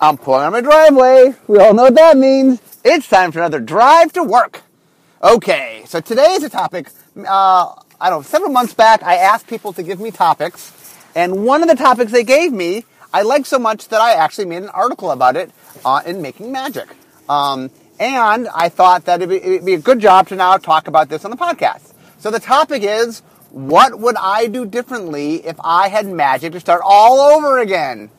I'm pulling on my driveway. We all know what that means. It's time for another drive to work. Okay, so today is a topic. Uh, I don't know, several months back, I asked people to give me topics, and one of the topics they gave me, I liked so much that I actually made an article about it uh, in Making Magic. Um, and I thought that it'd be, it'd be a good job to now talk about this on the podcast. So the topic is, what would I do differently if I had magic to start all over again?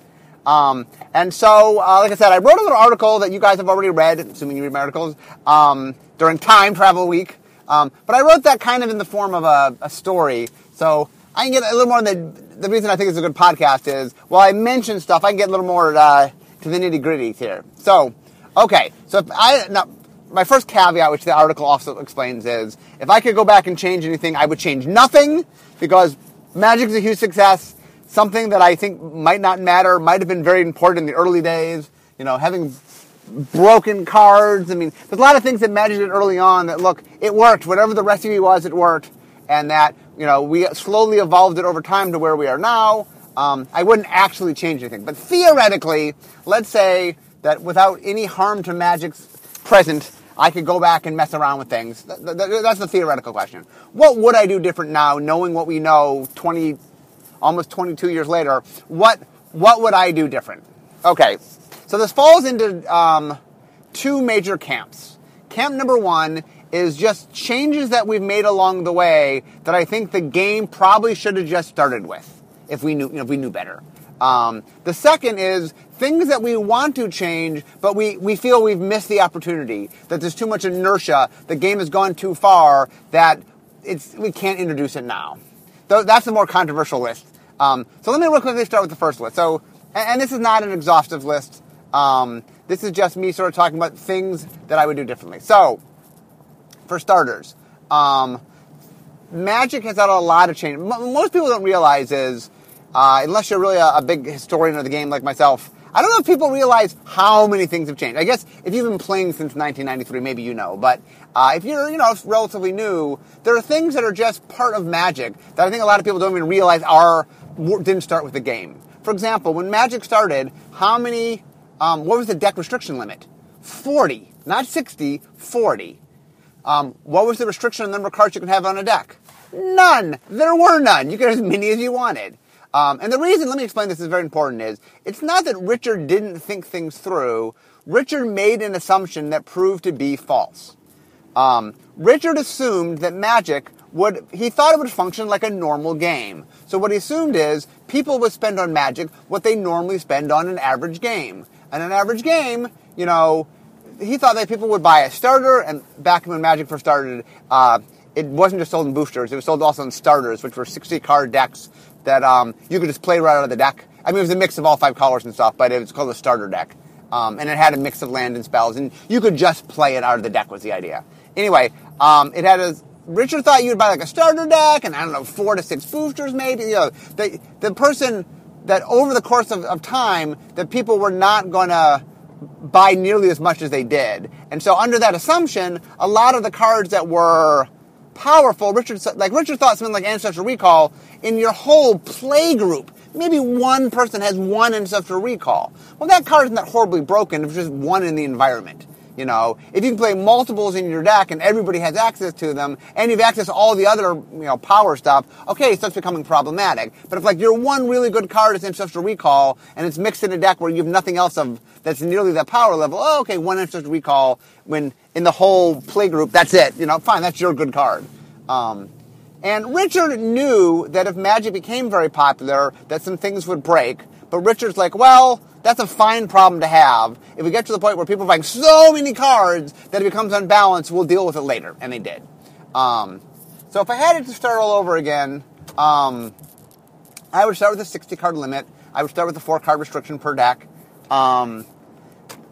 Um, and so, uh, like I said, I wrote a little article that you guys have already read, assuming you read my articles, um, during Time Travel Week. Um, but I wrote that kind of in the form of a, a story. So I can get a little more the, the reason I think it's a good podcast is, while I mention stuff, I can get a little more uh, to the nitty gritty here. So, okay. So I, now, my first caveat, which the article also explains, is if I could go back and change anything, I would change nothing because Magic's a huge success something that I think might not matter, might have been very important in the early days. You know, having broken cards. I mean, there's a lot of things that Magic did early on that look, it worked. Whatever the recipe was, it worked. And that, you know, we slowly evolved it over time to where we are now. Um, I wouldn't actually change anything. But theoretically, let's say that without any harm to Magic's present, I could go back and mess around with things. That's the theoretical question. What would I do different now, knowing what we know 20, almost 22 years later, what what would I do different? Okay, so this falls into um, two major camps. Camp number one is just changes that we've made along the way that I think the game probably should have just started with if we knew you know, if we knew better. Um, the second is things that we want to change, but we, we feel we've missed the opportunity, that there's too much inertia, the game has gone too far, that it's, we can't introduce it now. That's the more controversial list. Um, so let me real quickly start with the first list. So, and, and this is not an exhaustive list. Um, this is just me sort of talking about things that I would do differently. So, for starters, um, Magic has had a lot of change. Most people don't realize is, uh, unless you're really a, a, big historian of the game like myself, I don't know if people realize how many things have changed. I guess if you've been playing since 1993, maybe you know. But uh, if you're, you know, relatively new, there are things that are just part of Magic that I think a lot of people don't even realize are didn't start with the game. For example, when Magic started, how many, um, what was the deck restriction limit? 40, not 60, 40. Um, what was the restriction on the number of cards you could have on a deck? None. There were none. You could have as many as you wanted. Um, and the reason, let me explain this is very important, is it's not that Richard didn't think things through. Richard made an assumption that proved to be false. Um, Richard assumed that Magic would, he thought it would function like a normal game. So what he assumed is people would spend on Magic what they normally spend on an average game. And an average game, you know, he thought that people would buy a starter, and back when Magic first started, uh, it wasn't just sold in boosters; it was sold also in starters, which were 60 card decks that um, you could just play right out of the deck. I mean, it was a mix of all five colors and stuff, but it was called a starter deck, um, and it had a mix of land and spells, and you could just play it out of the deck. Was the idea? Anyway, um, it had a Richard thought you'd buy like a starter deck and I don't know, four to six boosters maybe. You know, the, the person that over the course of, of time, that people were not going to buy nearly as much as they did. And so under that assumption, a lot of the cards that were powerful, Richard, like Richard thought something like Ancestral Recall, in your whole play group, maybe one person has one Ancestral Recall. Well, that card isn't that horribly broken, it's just one in the environment. You know, if you can play multiples in your deck and everybody has access to them, and you've access to all the other, you know, power stuff, okay, starts becoming problematic. But if like your one really good card is Ancestral Recall, and it's mixed in a deck where you have nothing else of that's nearly that power level, oh, okay, one Ancestral Recall, when in the whole play group, that's it. You know, fine, that's your good card. Um, and Richard knew that if Magic became very popular, that some things would break. But Richard's like, well, that's a fine problem to have. If we get to the point where people are buying so many cards that it becomes unbalanced, we'll deal with it later. And they did. Um, so if I had it to start all over again, um, I would start with a 60 card limit. I would start with a four card restriction per deck. Um,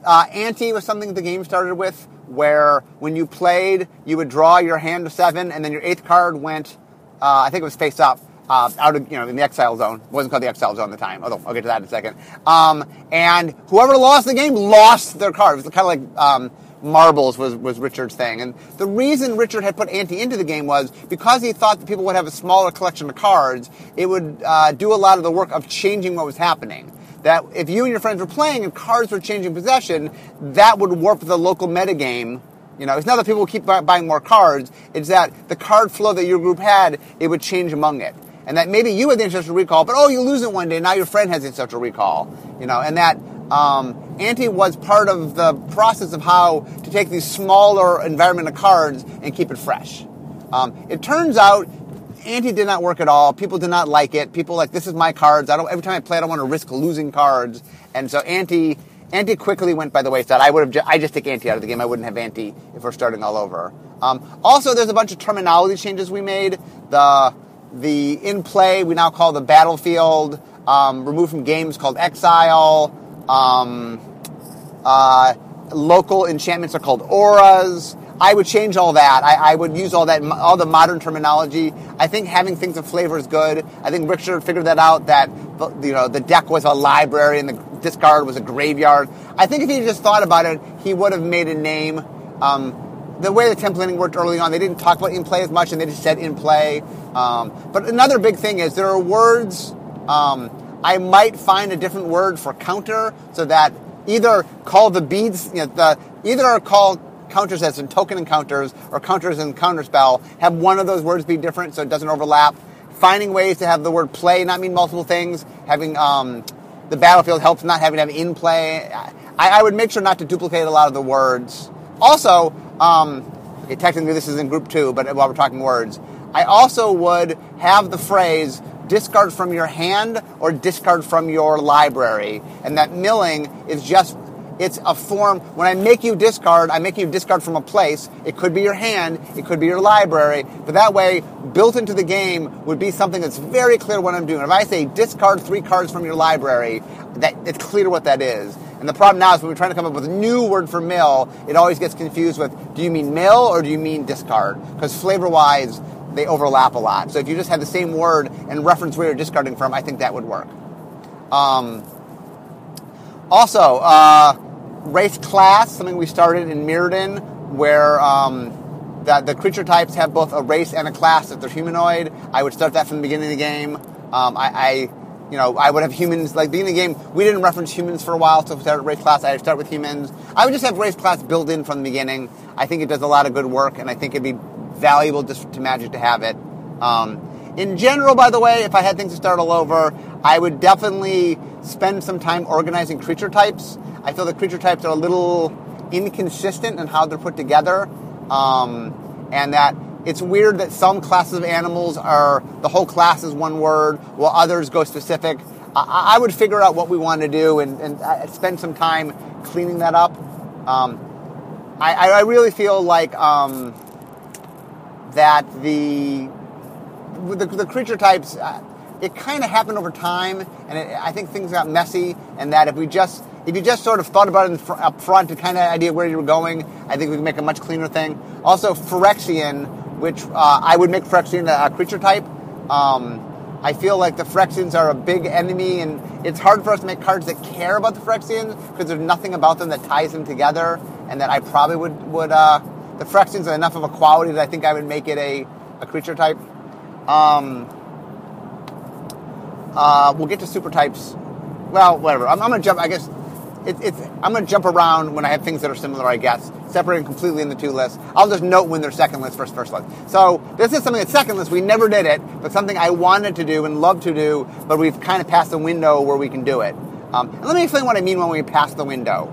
uh, ante was something the game started with, where when you played, you would draw your hand to seven, and then your eighth card went, uh, I think it was face up, uh, out of you know in the exile zone. It wasn't called the exile zone at the time. Although I'll get to that in a second. Um, and whoever lost the game lost their card. It was kind of like um, marbles was was Richard's thing. And the reason Richard had put ante into the game was because he thought that people would have a smaller collection of cards. It would uh, do a lot of the work of changing what was happening. that if you and your friends were playing and cards were changing possession, that would warp the local metagame. You know, it's not that people keep buying more cards, it's that the card flow that your group had, it would change among it. And that maybe you had the ancestral recall, but oh, you lose it one day, now your friend has ancestral recall. You know, and that um, was part of the process of how to take these smaller environment of cards and keep it fresh. Um, it turns out Ante did not work at all. People did not like it. People like this is my cards. I don't. Every time I play, I don't want to risk losing cards. And so Ante Ante quickly went by the wayside. I would have. Ju- I just take Ante out of the game. I wouldn't have Ante if we're starting all over. Um, also, there's a bunch of terminology changes we made. The the in play we now call the battlefield. Um, removed from games called exile. Um, uh, local enchantments are called auras. I would change all that. I, I, would use all that, all the modern terminology. I think having things of flavor is good. I think Richard figured that out. That you know the deck was a library and the discard was a graveyard. I think if he just thought about it, he would have made a name. Um, the way the templating worked early on, they didn't talk about in play as much, and they just said in play. Um, but another big thing is there are words. Um, I might find a different word for counter so that either call the beads, you know, the either call counters as in token encounters or counters in counterspell, have one of those words be different so it doesn't overlap. Finding ways to have the word play not mean multiple things. Having um, the battlefield helps not having to have in play. I, I, would make sure not to duplicate a lot of the words. Also, um, technically this is in group two, but while we're talking words, I also would have the phrase discard from your hand or discard from your library. And that milling is just it's a form. When I make you discard, I make you discard from a place. It could be your hand, it could be your library, but that way, built into the game would be something that's very clear what I'm doing. If I say discard three cards from your library, that it's clear what that is. And the problem now is when we're trying to come up with a new word for mill, it always gets confused with do you mean mill or do you mean discard? Because flavor wise, they overlap a lot. So if you just had the same word and reference where you're discarding from, I think that would work. Um, also, uh, race class, something we started in Mirrodin, where um, the, the creature types have both a race and a class if they're humanoid. I would start that from the beginning of the game. Um, I, I, you know, I would have humans like beginning of the game. We didn't reference humans for a while, so if started race class, I'd start with humans. I would just have race class built in from the beginning. I think it does a lot of good work, and I think it'd be valuable just to Magic to have it. Um, in general, by the way, if I had things to start all over, I would definitely spend some time organizing creature types. I feel the creature types are a little inconsistent in how they're put together, um, and that it's weird that some classes of animals are the whole class is one word, while others go specific. I, I would figure out what we want to do and, and uh, spend some time cleaning that up. Um, I, I, really feel like um, that the the, the creature types. Uh, it kind of happened over time, and it, I think things got messy. And that if we just if you just sort of thought about it fr- up front, to kind of idea where you were going, I think we could make a much cleaner thing. Also, Phyrexian, which uh, I would make Phyrexian a, a creature type. Um, I feel like the Phyrexians are a big enemy, and it's hard for us to make cards that care about the Phyrexians because there's nothing about them that ties them together, and that I probably would would uh, the Phyrexians are enough of a quality that I think I would make it a, a creature type. Um, uh, we'll get to super types. Well, whatever. I'm, I'm gonna jump. I guess it, it's. I'm gonna jump around when I have things that are similar. I guess separating completely in the two lists. I'll just note when they're second list versus first list. So this is something that's second list. We never did it, but something I wanted to do and love to do, but we've kind of passed the window where we can do it. Um, and let me explain what I mean when we pass the window.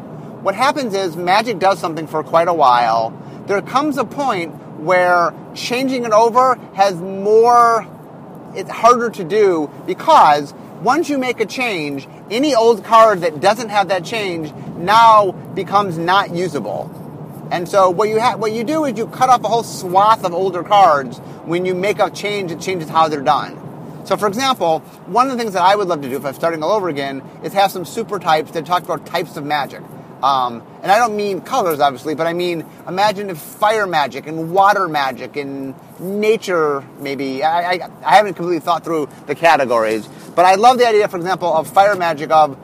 What happens is Magic does something for quite a while. There comes a point where changing it over has more it's harder to do because once you make a change, any old card that doesn't have that change now becomes not usable. And so what you ha- what you do is you cut off a whole swath of older cards when you make a change it changes how they're done. So for example, one of the things that I would love to do if I'm starting all over again is have some super types that talk about types of magic. Um, and I don't mean colors, obviously, but I mean imagine if fire magic and water magic and nature, maybe. I, I, I haven't completely thought through the categories, but I love the idea, for example, of fire magic of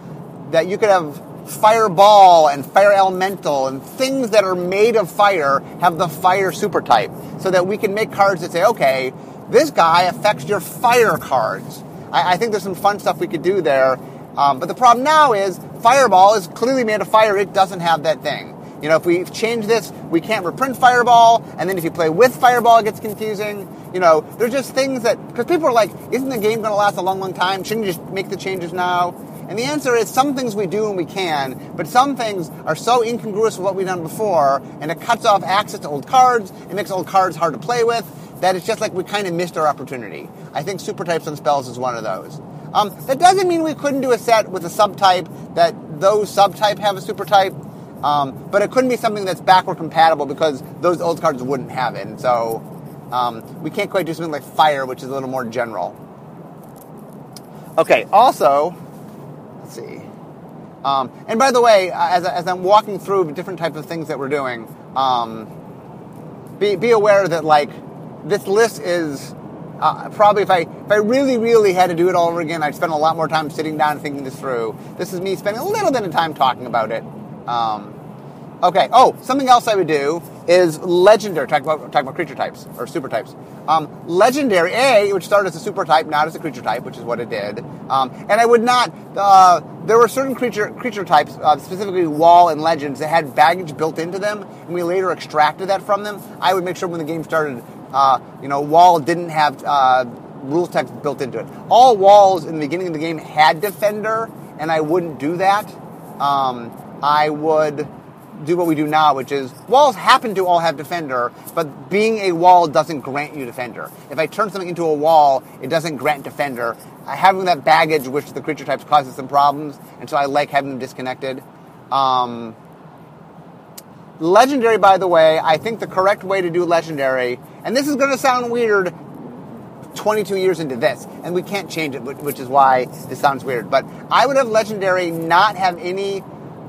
that you could have fireball and fire elemental and things that are made of fire have the fire super type so that we can make cards that say, okay, this guy affects your fire cards. I, I think there's some fun stuff we could do there Um, but the problem now is Fireball is clearly made of fire. It doesn't have that thing. You know, if we change this, we can't reprint Fireball, and then if you play with Fireball, it gets confusing. You know, there's just things that, because people are like, isn't the game going to last a long, long time? Shouldn't you just make the changes now? And the answer is some things we do and we can, but some things are so incongruous with what we've done before, and it cuts off access to old cards, it makes old cards hard to play with, that it's just like we kind of missed our opportunity. I think super types on spells is one of those. Um, that doesn't mean we couldn't do a set with a subtype that those subtype have a super type, um, but it couldn't be something that's backward compatible because those old cards wouldn't have it. And so um, we can't quite do something like fire, which is a little more general. Okay, also, let's see. Um, and by the way, uh, as, as, I'm walking through different types of things that we're doing, um, be, be aware that like this list is uh, probably if I if I really really had to do it all over again, I'd spend a lot more time sitting down and thinking this through. This is me spending a little bit of time talking about it. Um, okay. Oh, something else I would do is legendary. Talk about talk about creature types or super types. Um, legendary A, which started as a super type, not as a creature type, which is what it did. Um, and I would not. Uh, there were certain creature creature types, uh, specifically wall and legends, that had baggage built into them, and we later extracted that from them. I would make sure when the game started uh, you know, Wall didn't have uh, rules text built into it. All walls in the beginning of the game had Defender, and I wouldn't do that. Um, I would do what we do now, which is walls happen to all have Defender, but being a wall doesn't grant you Defender. If I turn something into a wall, it doesn't grant Defender. Having that baggage, which the creature types causes some problems, and so I like having them disconnected. Um, legendary, by the way, I think the correct way to do legendary and this is going to sound weird 22 years into this, and we can't change it, which is why this sounds weird. But I would have Legendary not have any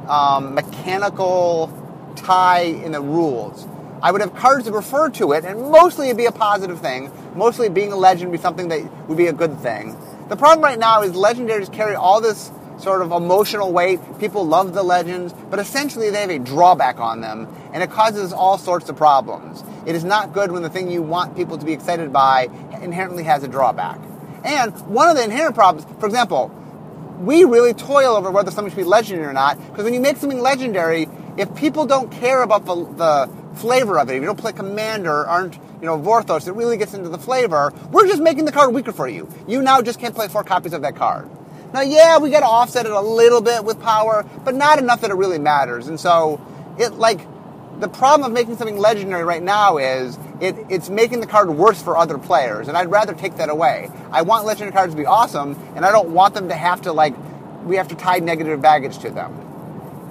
um, mechanical tie in the rules. I would have cards that refer to it, and mostly it'd be a positive thing. Mostly being a legend would be something that would be a good thing. The problem right now is legendaries carry all this sort of emotional weight. People love the legends, but essentially they have a drawback on them, and it causes all sorts of problems. It is not good when the thing you want people to be excited by inherently has a drawback. And one of the inherent problems, for example, we really toil over whether something should be legendary or not, because when you make something legendary, if people don't care about the, the flavor of it, if you don't play Commander, aren't you know Vorthos, it really gets into the flavor. We're just making the card weaker for you. You now just can't play four copies of that card. Now, yeah, we got to offset it a little bit with power, but not enough that it really matters. And so, it like the problem of making something legendary right now is it, it's making the card worse for other players, and I'd rather take that away. I want legendary cards to be awesome, and I don't want them to have to like we have to tie negative baggage to them.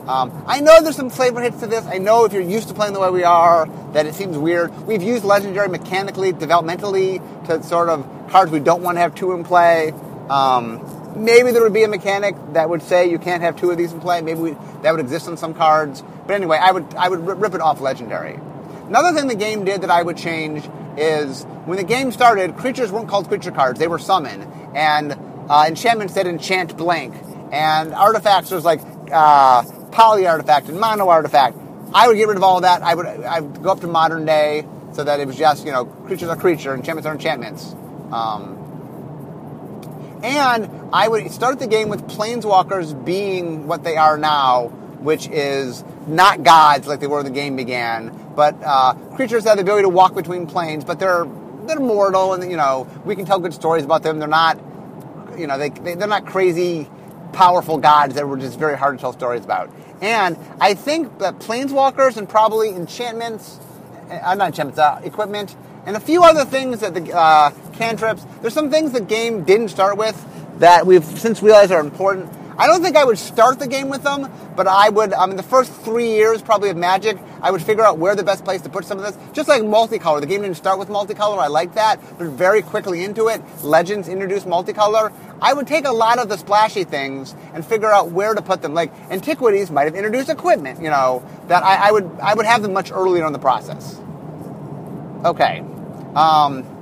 Um, I know there's some flavor hits to this. I know if you're used to playing the way we are, that it seems weird. We've used legendary mechanically, developmentally to sort of cards we don't want to have two in play. Um, maybe there would be a mechanic that would say you can't have two of these in play. Maybe we, that would exist on some cards. But anyway, I would I would rip it off legendary. Another thing the game did that I would change is when the game started, creatures weren't called creature cards; they were summon, and uh, enchantments said enchant blank, and artifacts was like uh, poly artifact and mono artifact. I would get rid of all of that. I would I would go up to modern day so that it was just you know creatures are creature, enchantments are enchantments. Um, and I would start the game with planeswalkers being what they are now, which is not gods like they were when the game began, but uh, creatures that have the ability to walk between planes, but they're they're mortal, and you know we can tell good stories about them. They're not, you know, they, they they're not crazy, powerful gods that were just very hard to tell stories about. And I think that planeswalkers and probably enchantments, uh, I'm not enchantments, uh, equipment and a few other things that the uh, cantrips. There's some things the game didn't start with that we've since realized are important. I don't think I would start the game with them, but I would. I mean, the first three years probably of Magic, I would figure out where the best place to put some of this. Just like multicolor, the game didn't start with multicolor. I like that, but very quickly into it, Legends introduced multicolor. I would take a lot of the splashy things and figure out where to put them. Like Antiquities might have introduced equipment, you know, that I, I would I would have them much earlier in the process. Okay. Um,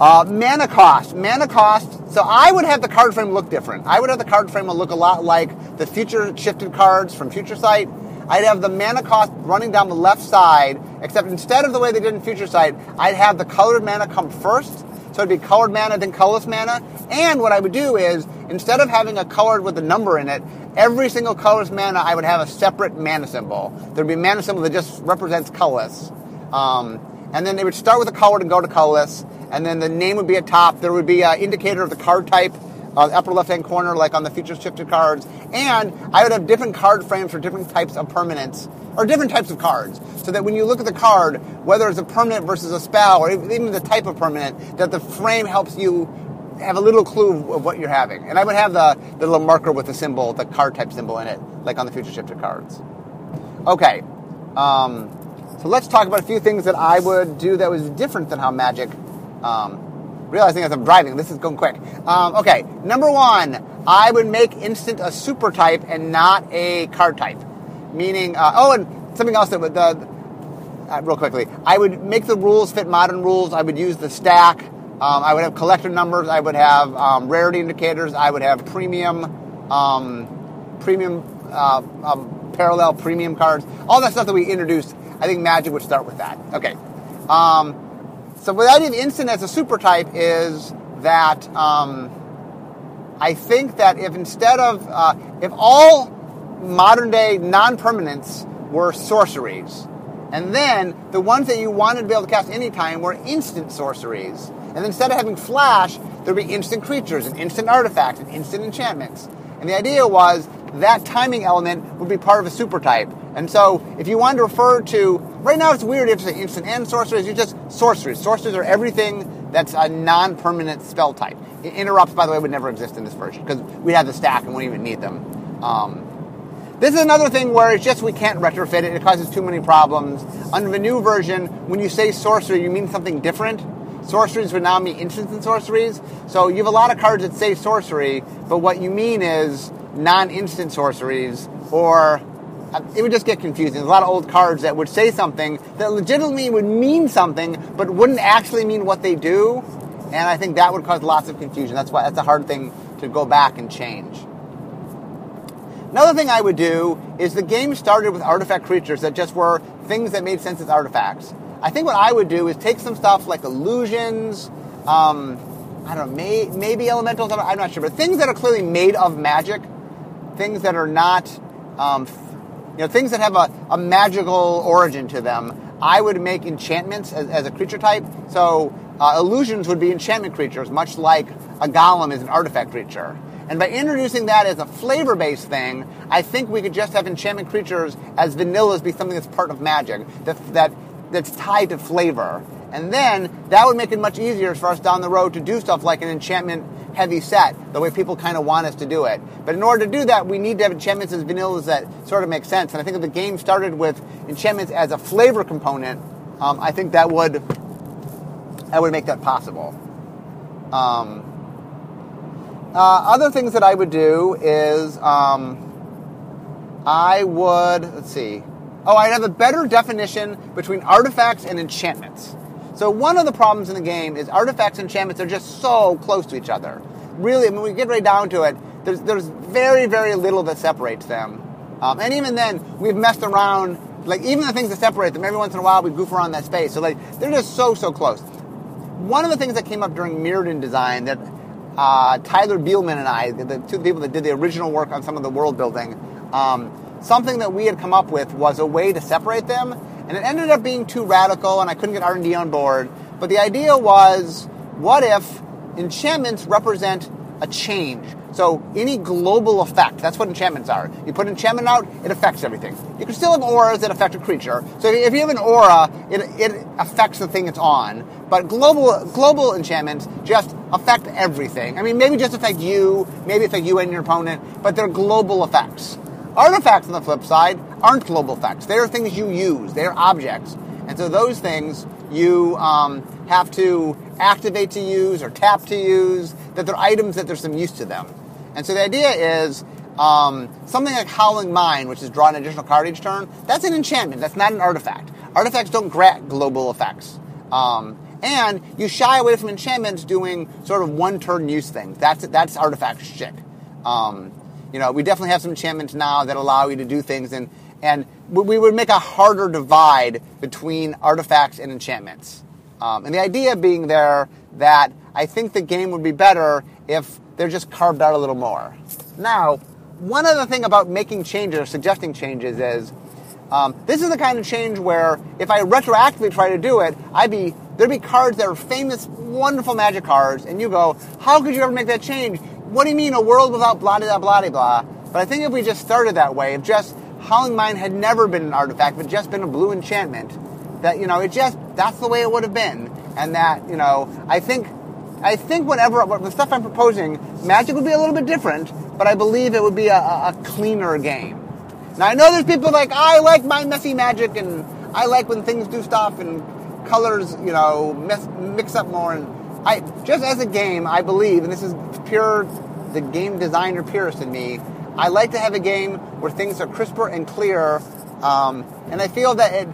uh, mana cost. Mana cost. So I would have the card frame look different. I would have the card frame look a lot like the future shifted cards from Future Sight. I'd have the mana cost running down the left side, except instead of the way they did in Future Sight, I'd have the colored mana come first. So it'd be colored mana, then colorless mana. And what I would do is, instead of having a colored with a number in it, every single colorless mana, I would have a separate mana symbol. There'd be a mana symbol that just represents colorless. Um, and then they would start with a colored and go to colorless. And then the name would be at top. There would be an indicator of the card type uh, upper left hand corner, like on the future shifted cards. And I would have different card frames for different types of permanents, or different types of cards, so that when you look at the card, whether it's a permanent versus a spell, or even the type of permanent, that the frame helps you have a little clue of what you're having. And I would have the, the little marker with the symbol, the card type symbol in it, like on the future shifted cards. Okay, um, so let's talk about a few things that I would do that was different than how Magic um, realizing as I'm driving, this is going quick. Um, okay, number one, I would make instant a super type and not a card type. Meaning, uh, oh, and something else that would, uh, uh, real quickly, I would make the rules fit modern rules. I would use the stack. Um, I would have collector numbers. I would have um, rarity indicators. I would have premium, um, premium, uh, um, parallel premium cards. All that stuff that we introduced. I think Magic would start with that. Okay. Um, so the idea of instant as a super type is that um, I think that if instead of uh, if all modern day non-permanents were sorceries, and then the ones that you wanted to be able to cast anytime were instant sorceries, and instead of having flash, there'd be instant creatures and instant artifacts and instant enchantments. And the idea was that timing element would be part of a super type. And so if you wanted to refer to, right now it's weird if it's instant and sorceries, you're just sorceries. Sorceries are everything that's a non-permanent spell type. Interrupts, by the way, would never exist in this version because we have the stack and wouldn't even need them. Um, this is another thing where it's just we can't retrofit it. It causes too many problems. Under the new version, when you say sorcery, you mean something different. Sorceries would now mean instant sorceries. So you have a lot of cards that say sorcery, but what you mean is non-instant sorceries, or it would just get confusing. There's a lot of old cards that would say something that legitimately would mean something, but wouldn't actually mean what they do. And I think that would cause lots of confusion. That's why that's a hard thing to go back and change. Another thing I would do is the game started with artifact creatures that just were things that made sense as artifacts. I think what I would do is take some stuff like illusions, um, I don't know, may, maybe elementals, I'm not sure, but things that are clearly made of magic things that are not, um, you know, things that have a, a, magical origin to them. I would make enchantments as, as a creature type. So uh, illusions would be enchantment creatures, much like a golem is an artifact creature. And by introducing that as a flavor based thing, I think we could just have enchantment creatures as vanillas be something that's part of magic, that, that, that's tied to flavor. And then that would make it much easier for us down the road to do stuff like an enchantment heavy set, the way people kind of want us to do it. But in order to do that, we need to have enchantments as vanillas that sort of make sense. And I think if the game started with enchantments as a flavor component, um, I think that would that would make that possible. Um, uh, other things that I would do is um, I would let's see. Oh, I'd have a better definition between artifacts and enchantments. So one of the problems in the game is artifacts and enchantments are just so close to each other. Really, when we get right down to it, there's, there's very, very little that separates them. Um, and even then, we've messed around, like even the things that separate them, every once in a while we goof around that space. So like, they're just so, so close. One of the things that came up during Mirrodin design that uh, Tyler Bielman and I, the two people that did the original work on some of the world building, um, something that we had come up with was a way to separate them and it ended up being too radical, and I couldn't get R&D on board. But the idea was, what if enchantments represent a change? So any global effect, that's what enchantments are. You put an enchantment out, it affects everything. You can still have auras that affect a creature. So if you have an aura, it, it affects the thing it's on. But global global enchantments just affect everything. I mean, maybe just affect you, maybe affect you and your opponent, but they're global effects. Artifacts, on the flip side, aren't global effects. They are things you use. They are objects. And so those things you um, have to activate to use or tap to use, that they're items that there's some use to them. And so the idea is um, something like Howling Mine, which is draw an additional card each turn, that's an enchantment. That's not an artifact. Artifacts don't grant global effects. Um, and you shy away from enchantments doing sort of one turn use things. That's, that's artifact shit. Um, you know, we definitely have some enchantments now that allow you to do things, and and we would make a harder divide between artifacts and enchantments. Um, and the idea being there that I think the game would be better if they're just carved out a little more. Now, one other thing about making changes or suggesting changes is um, this is the kind of change where if I retroactively try to do it, I'd be there'd be cards that are famous, wonderful magic cards, and you go, how could you ever make that change? What do you mean a world without blah blah blah blah? But I think if we just started that way, if just Howling Mine had never been an artifact, but just been a blue enchantment, that you know, it just that's the way it would have been, and that you know, I think I think whatever the stuff I'm proposing, Magic would be a little bit different, but I believe it would be a, a cleaner game. Now I know there's people like oh, I like my messy Magic, and I like when things do stuff and colors, you know, mess, mix up more. And I just as a game, I believe, and this is pure the game designer purist in me. I like to have a game where things are crisper and clearer, um, and I feel that it,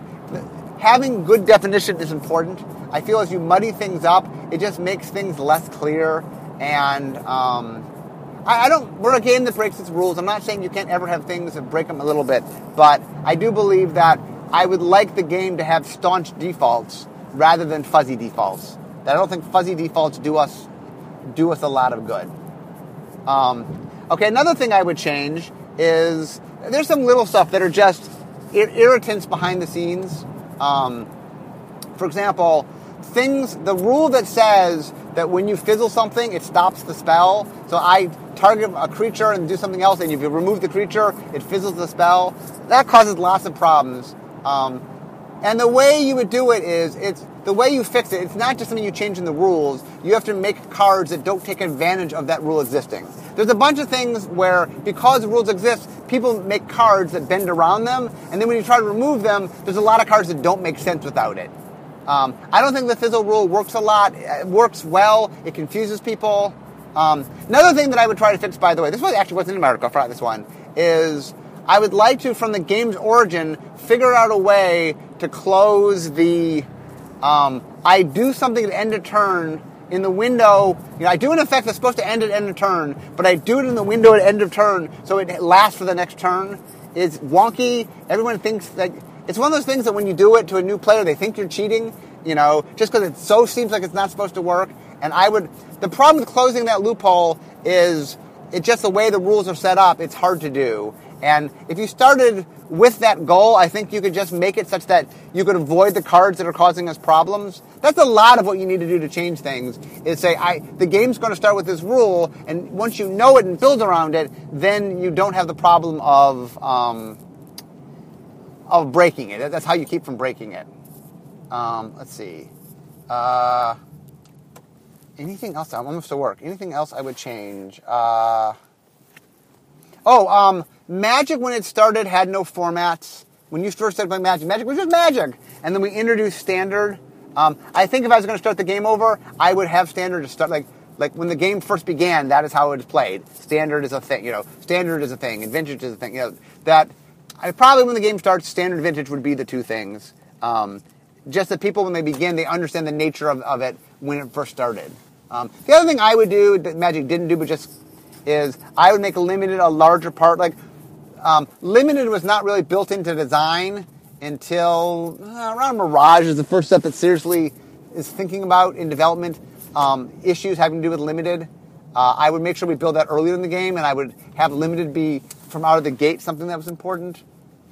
having good definition is important. I feel as you muddy things up, it just makes things less clear. And um, I, I, don't. We're a game that breaks its rules. I'm not saying you can't ever have things that break them a little bit, but I do believe that I would like the game to have staunch defaults rather than fuzzy defaults. That I don't think fuzzy defaults do us do us a lot of good. Um, okay, another thing I would change is there's some little stuff that are just irritants behind the scenes. Um, for example, things, the rule that says that when you fizzle something, it stops the spell. So I target a creature and do something else, and if you remove the creature, it fizzles the spell. That causes lots of problems. Um, and the way you would do it is, it's the way you fix it. It's not just something you change in the rules. You have to make cards that don't take advantage of that rule existing. There's a bunch of things where, because rules exist, people make cards that bend around them, and then when you try to remove them, there's a lot of cards that don't make sense without it. Um, I don't think the fizzle rule works a lot. It works well. It confuses people. Um, another thing that I would try to fix, by the way, this was actually wasn't in my article. I forgot this one. Is I would like to, from the game's origin, figure out a way to close the. Um, I do something at end of turn in the window. You know, I do an effect that's supposed to end at end of turn, but I do it in the window at end of turn, so it lasts for the next turn. It's wonky. Everyone thinks that it's one of those things that when you do it to a new player, they think you're cheating, you know, just because it so seems like it's not supposed to work. And I would, the problem with closing that loophole is it's just the way the rules are set up, it's hard to do. And if you started with that goal, I think you could just make it such that you could avoid the cards that are causing us problems. That's a lot of what you need to do to change things. Is say, I the game's going to start with this rule, and once you know it and build around it, then you don't have the problem of um, of breaking it. That's how you keep from breaking it. Um, let's see. Uh, anything else? I'm almost to work. Anything else I would change? Uh, oh, um, Magic when it started had no formats. When you first started playing Magic, Magic was just Magic, and then we introduced Standard. Um, I think if I was going to start the game over, I would have Standard to start like like when the game first began. That is how it was played. Standard is a thing, you know. Standard is a thing, Vintage is a thing. You know that I, probably when the game starts, standard vintage would be the two things. Um, just that people, when they begin, they understand the nature of, of it when it first started. Um, the other thing I would do that Magic didn't do, but just is I would make a limited a larger part. Like um, limited was not really built into design until uh, around Mirage is the first step that seriously is thinking about in development um, issues having to do with limited. Uh, I would make sure we build that earlier in the game, and I would have limited be from out of the gate something that was important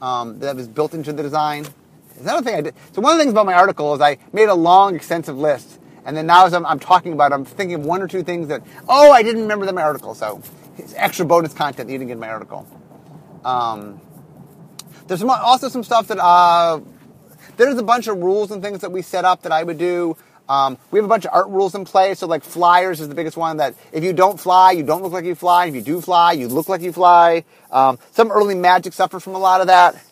um, that was built into the design. Another thing I did. So one of the things about my article is I made a long, extensive list, and then now as I'm, I'm talking about, it, I'm thinking of one or two things that oh I didn't remember in my article. So it's extra bonus content that you didn't get in my article. Um, there's some, also some stuff that uh, there's a bunch of rules and things that we set up that I would do. Um, we have a bunch of art rules in place. So like flyers is the biggest one that if you don't fly, you don't look like you fly. If you do fly, you look like you fly. Um, some early magic suffered from a lot of that.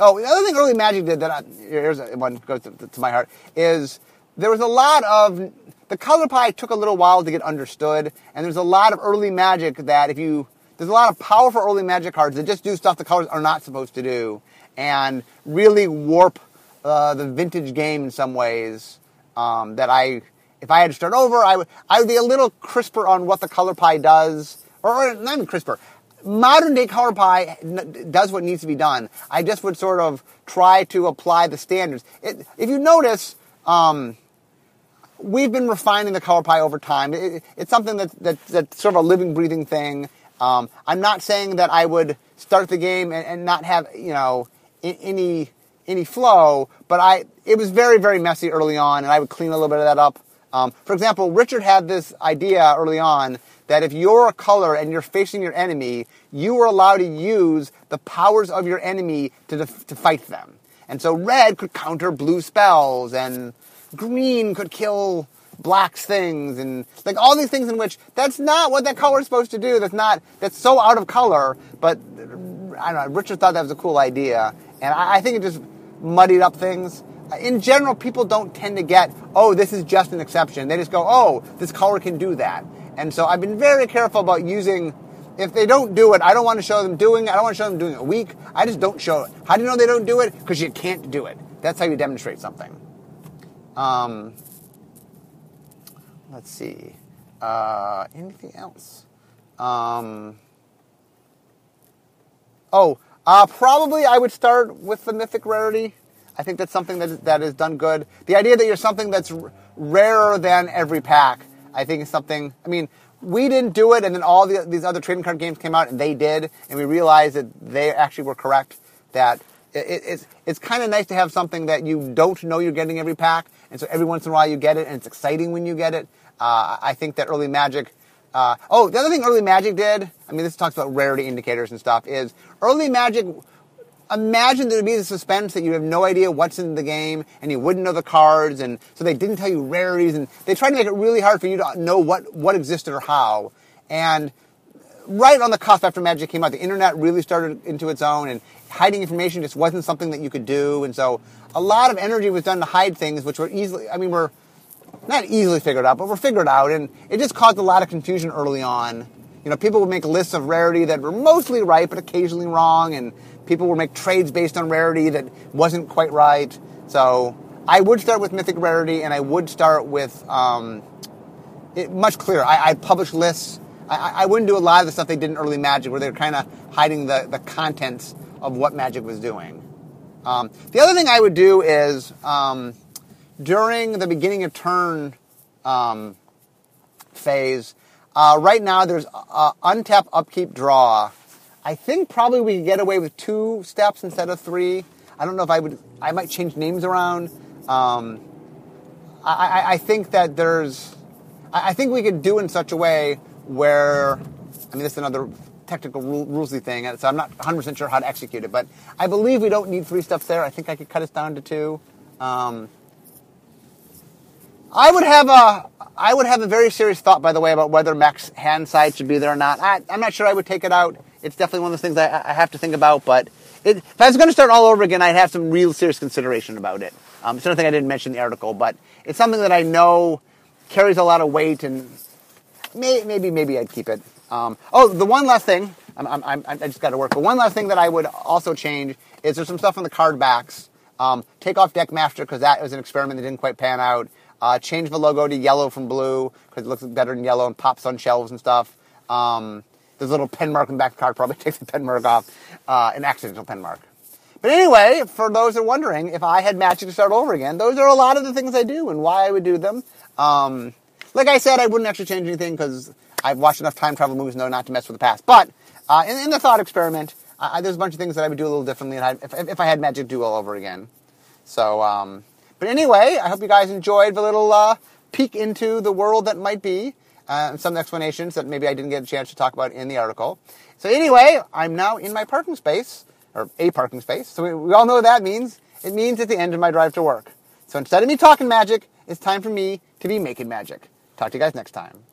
Oh, the other thing early magic did that I, here's one goes to, to my heart is there was a lot of the color pie took a little while to get understood, and there's a lot of early magic that if you there's a lot of powerful early magic cards that just do stuff the colors are not supposed to do, and really warp uh, the vintage game in some ways um, that I, if I had to start over, I would, I would be a little crisper on what the color pie does, or, or not even crisper. Modern day color pie does what needs to be done. I just would sort of try to apply the standards. It, if you notice, um, we've been refining the color pie over time. It, it's something that, that, that's sort of a living, breathing thing. Um, I'm not saying that I would start the game and, and not have you know any any flow, but I it was very very messy early on, and I would clean a little bit of that up. Um, for example, Richard had this idea early on that if you're a color and you're facing your enemy, you are allowed to use the powers of your enemy to def- to fight them. And so red could counter blue spells, and green could kill black's things and like all these things in which that's not what that color is supposed to do. That's not that's so out of color. But I don't know. Richard thought that was a cool idea, and I, I think it just muddied up things. In general, people don't tend to get, oh, this is just an exception. They just go, oh, this color can do that. And so I've been very careful about using. If they don't do it, I don't want to show them doing it. I don't want to show them doing it a week. I just don't show it. How do you know they don't do it? Because you can't do it. That's how you demonstrate something. Um, let's see. Uh, anything else? Um, oh, uh, probably I would start with the mythic rarity. I think that's something that is, that is done good. The idea that you're something that's r- rarer than every pack, I think is something. I mean, we didn't do it, and then all the, these other trading card games came out, and they did, and we realized that they actually were correct. That it, it's it's kind of nice to have something that you don't know you're getting every pack, and so every once in a while you get it, and it's exciting when you get it. Uh, I think that early Magic. Uh, oh, the other thing early Magic did. I mean, this talks about rarity indicators and stuff. Is early Magic. Imagine there would be the suspense that you have no idea what's in the game and you wouldn't know the cards, and so they didn't tell you rarities, and they tried to make it really hard for you to know what what existed or how. And right on the cusp after Magic came out, the internet really started into its own, and hiding information just wasn't something that you could do. And so a lot of energy was done to hide things, which were easily, I mean, were not easily figured out, but were figured out, and it just caused a lot of confusion early on. You know, people would make lists of rarity that were mostly right, but occasionally wrong, and people would make trades based on rarity that wasn't quite right. So I would start with mythic rarity, and I would start with um, it much clearer. I, I'd publish lists. I, I wouldn't do a lot of the stuff they did in early Magic, where they were kind of hiding the, the contents of what Magic was doing. Um, the other thing I would do is um, during the beginning of turn um, phase, uh, right now there's untap, upkeep, draw. I think probably we could get away with two steps instead of three. I don't know if I would. I might change names around. Um, I, I, I, think that there's. I, I think we could do in such a way where. I mean, this is another technical rule, rulesy thing, so I'm not 100% sure how to execute it. But I believe we don't need three steps there. I think I could cut us down to two. Um, I would have a I would have a very serious thought, by the way, about whether Max hand size should be there or not. I, am not sure I would take it out. It's definitely one of those things I, I have to think about. But it, if I was going to start all over again, I'd have some real serious consideration about it. Um, it's another thing I didn't mention in the article, but it's something that I know carries a lot of weight, and may, maybe maybe I'd keep it. Um, oh, the one last thing, I'm, I'm, i just got to work. But one last thing that I would also change is there's some stuff on the card backs. Um, take off Deckmaster because that was an experiment that didn't quite pan out. Uh, change the logo to yellow from blue because it looks better in yellow and pops on shelves and stuff. Um, there's a little pen mark in the back of the card. Probably takes the pen mark off, uh, an accidental pen mark. But anyway, for those that are wondering, if I had Magic to start over again, those are a lot of the things I do and why I would do them. Um, like I said, I wouldn't actually change anything because I've watched enough time travel movies to know not to mess with the past. But uh, in, in, the thought experiment, uh, there's a bunch of things that I would do a little differently if, if, I had Magic do all over again. So, um, but anyway, I hope you guys enjoyed the little uh, peek into the world that might be, uh, and some explanations that maybe I didn't get a chance to talk about in the article. So anyway, I'm now in my parking space, or a parking space. So we, we all know what that means. It means at the end of my drive to work. So instead of me talking magic, it's time for me to be making magic. Talk to you guys next time.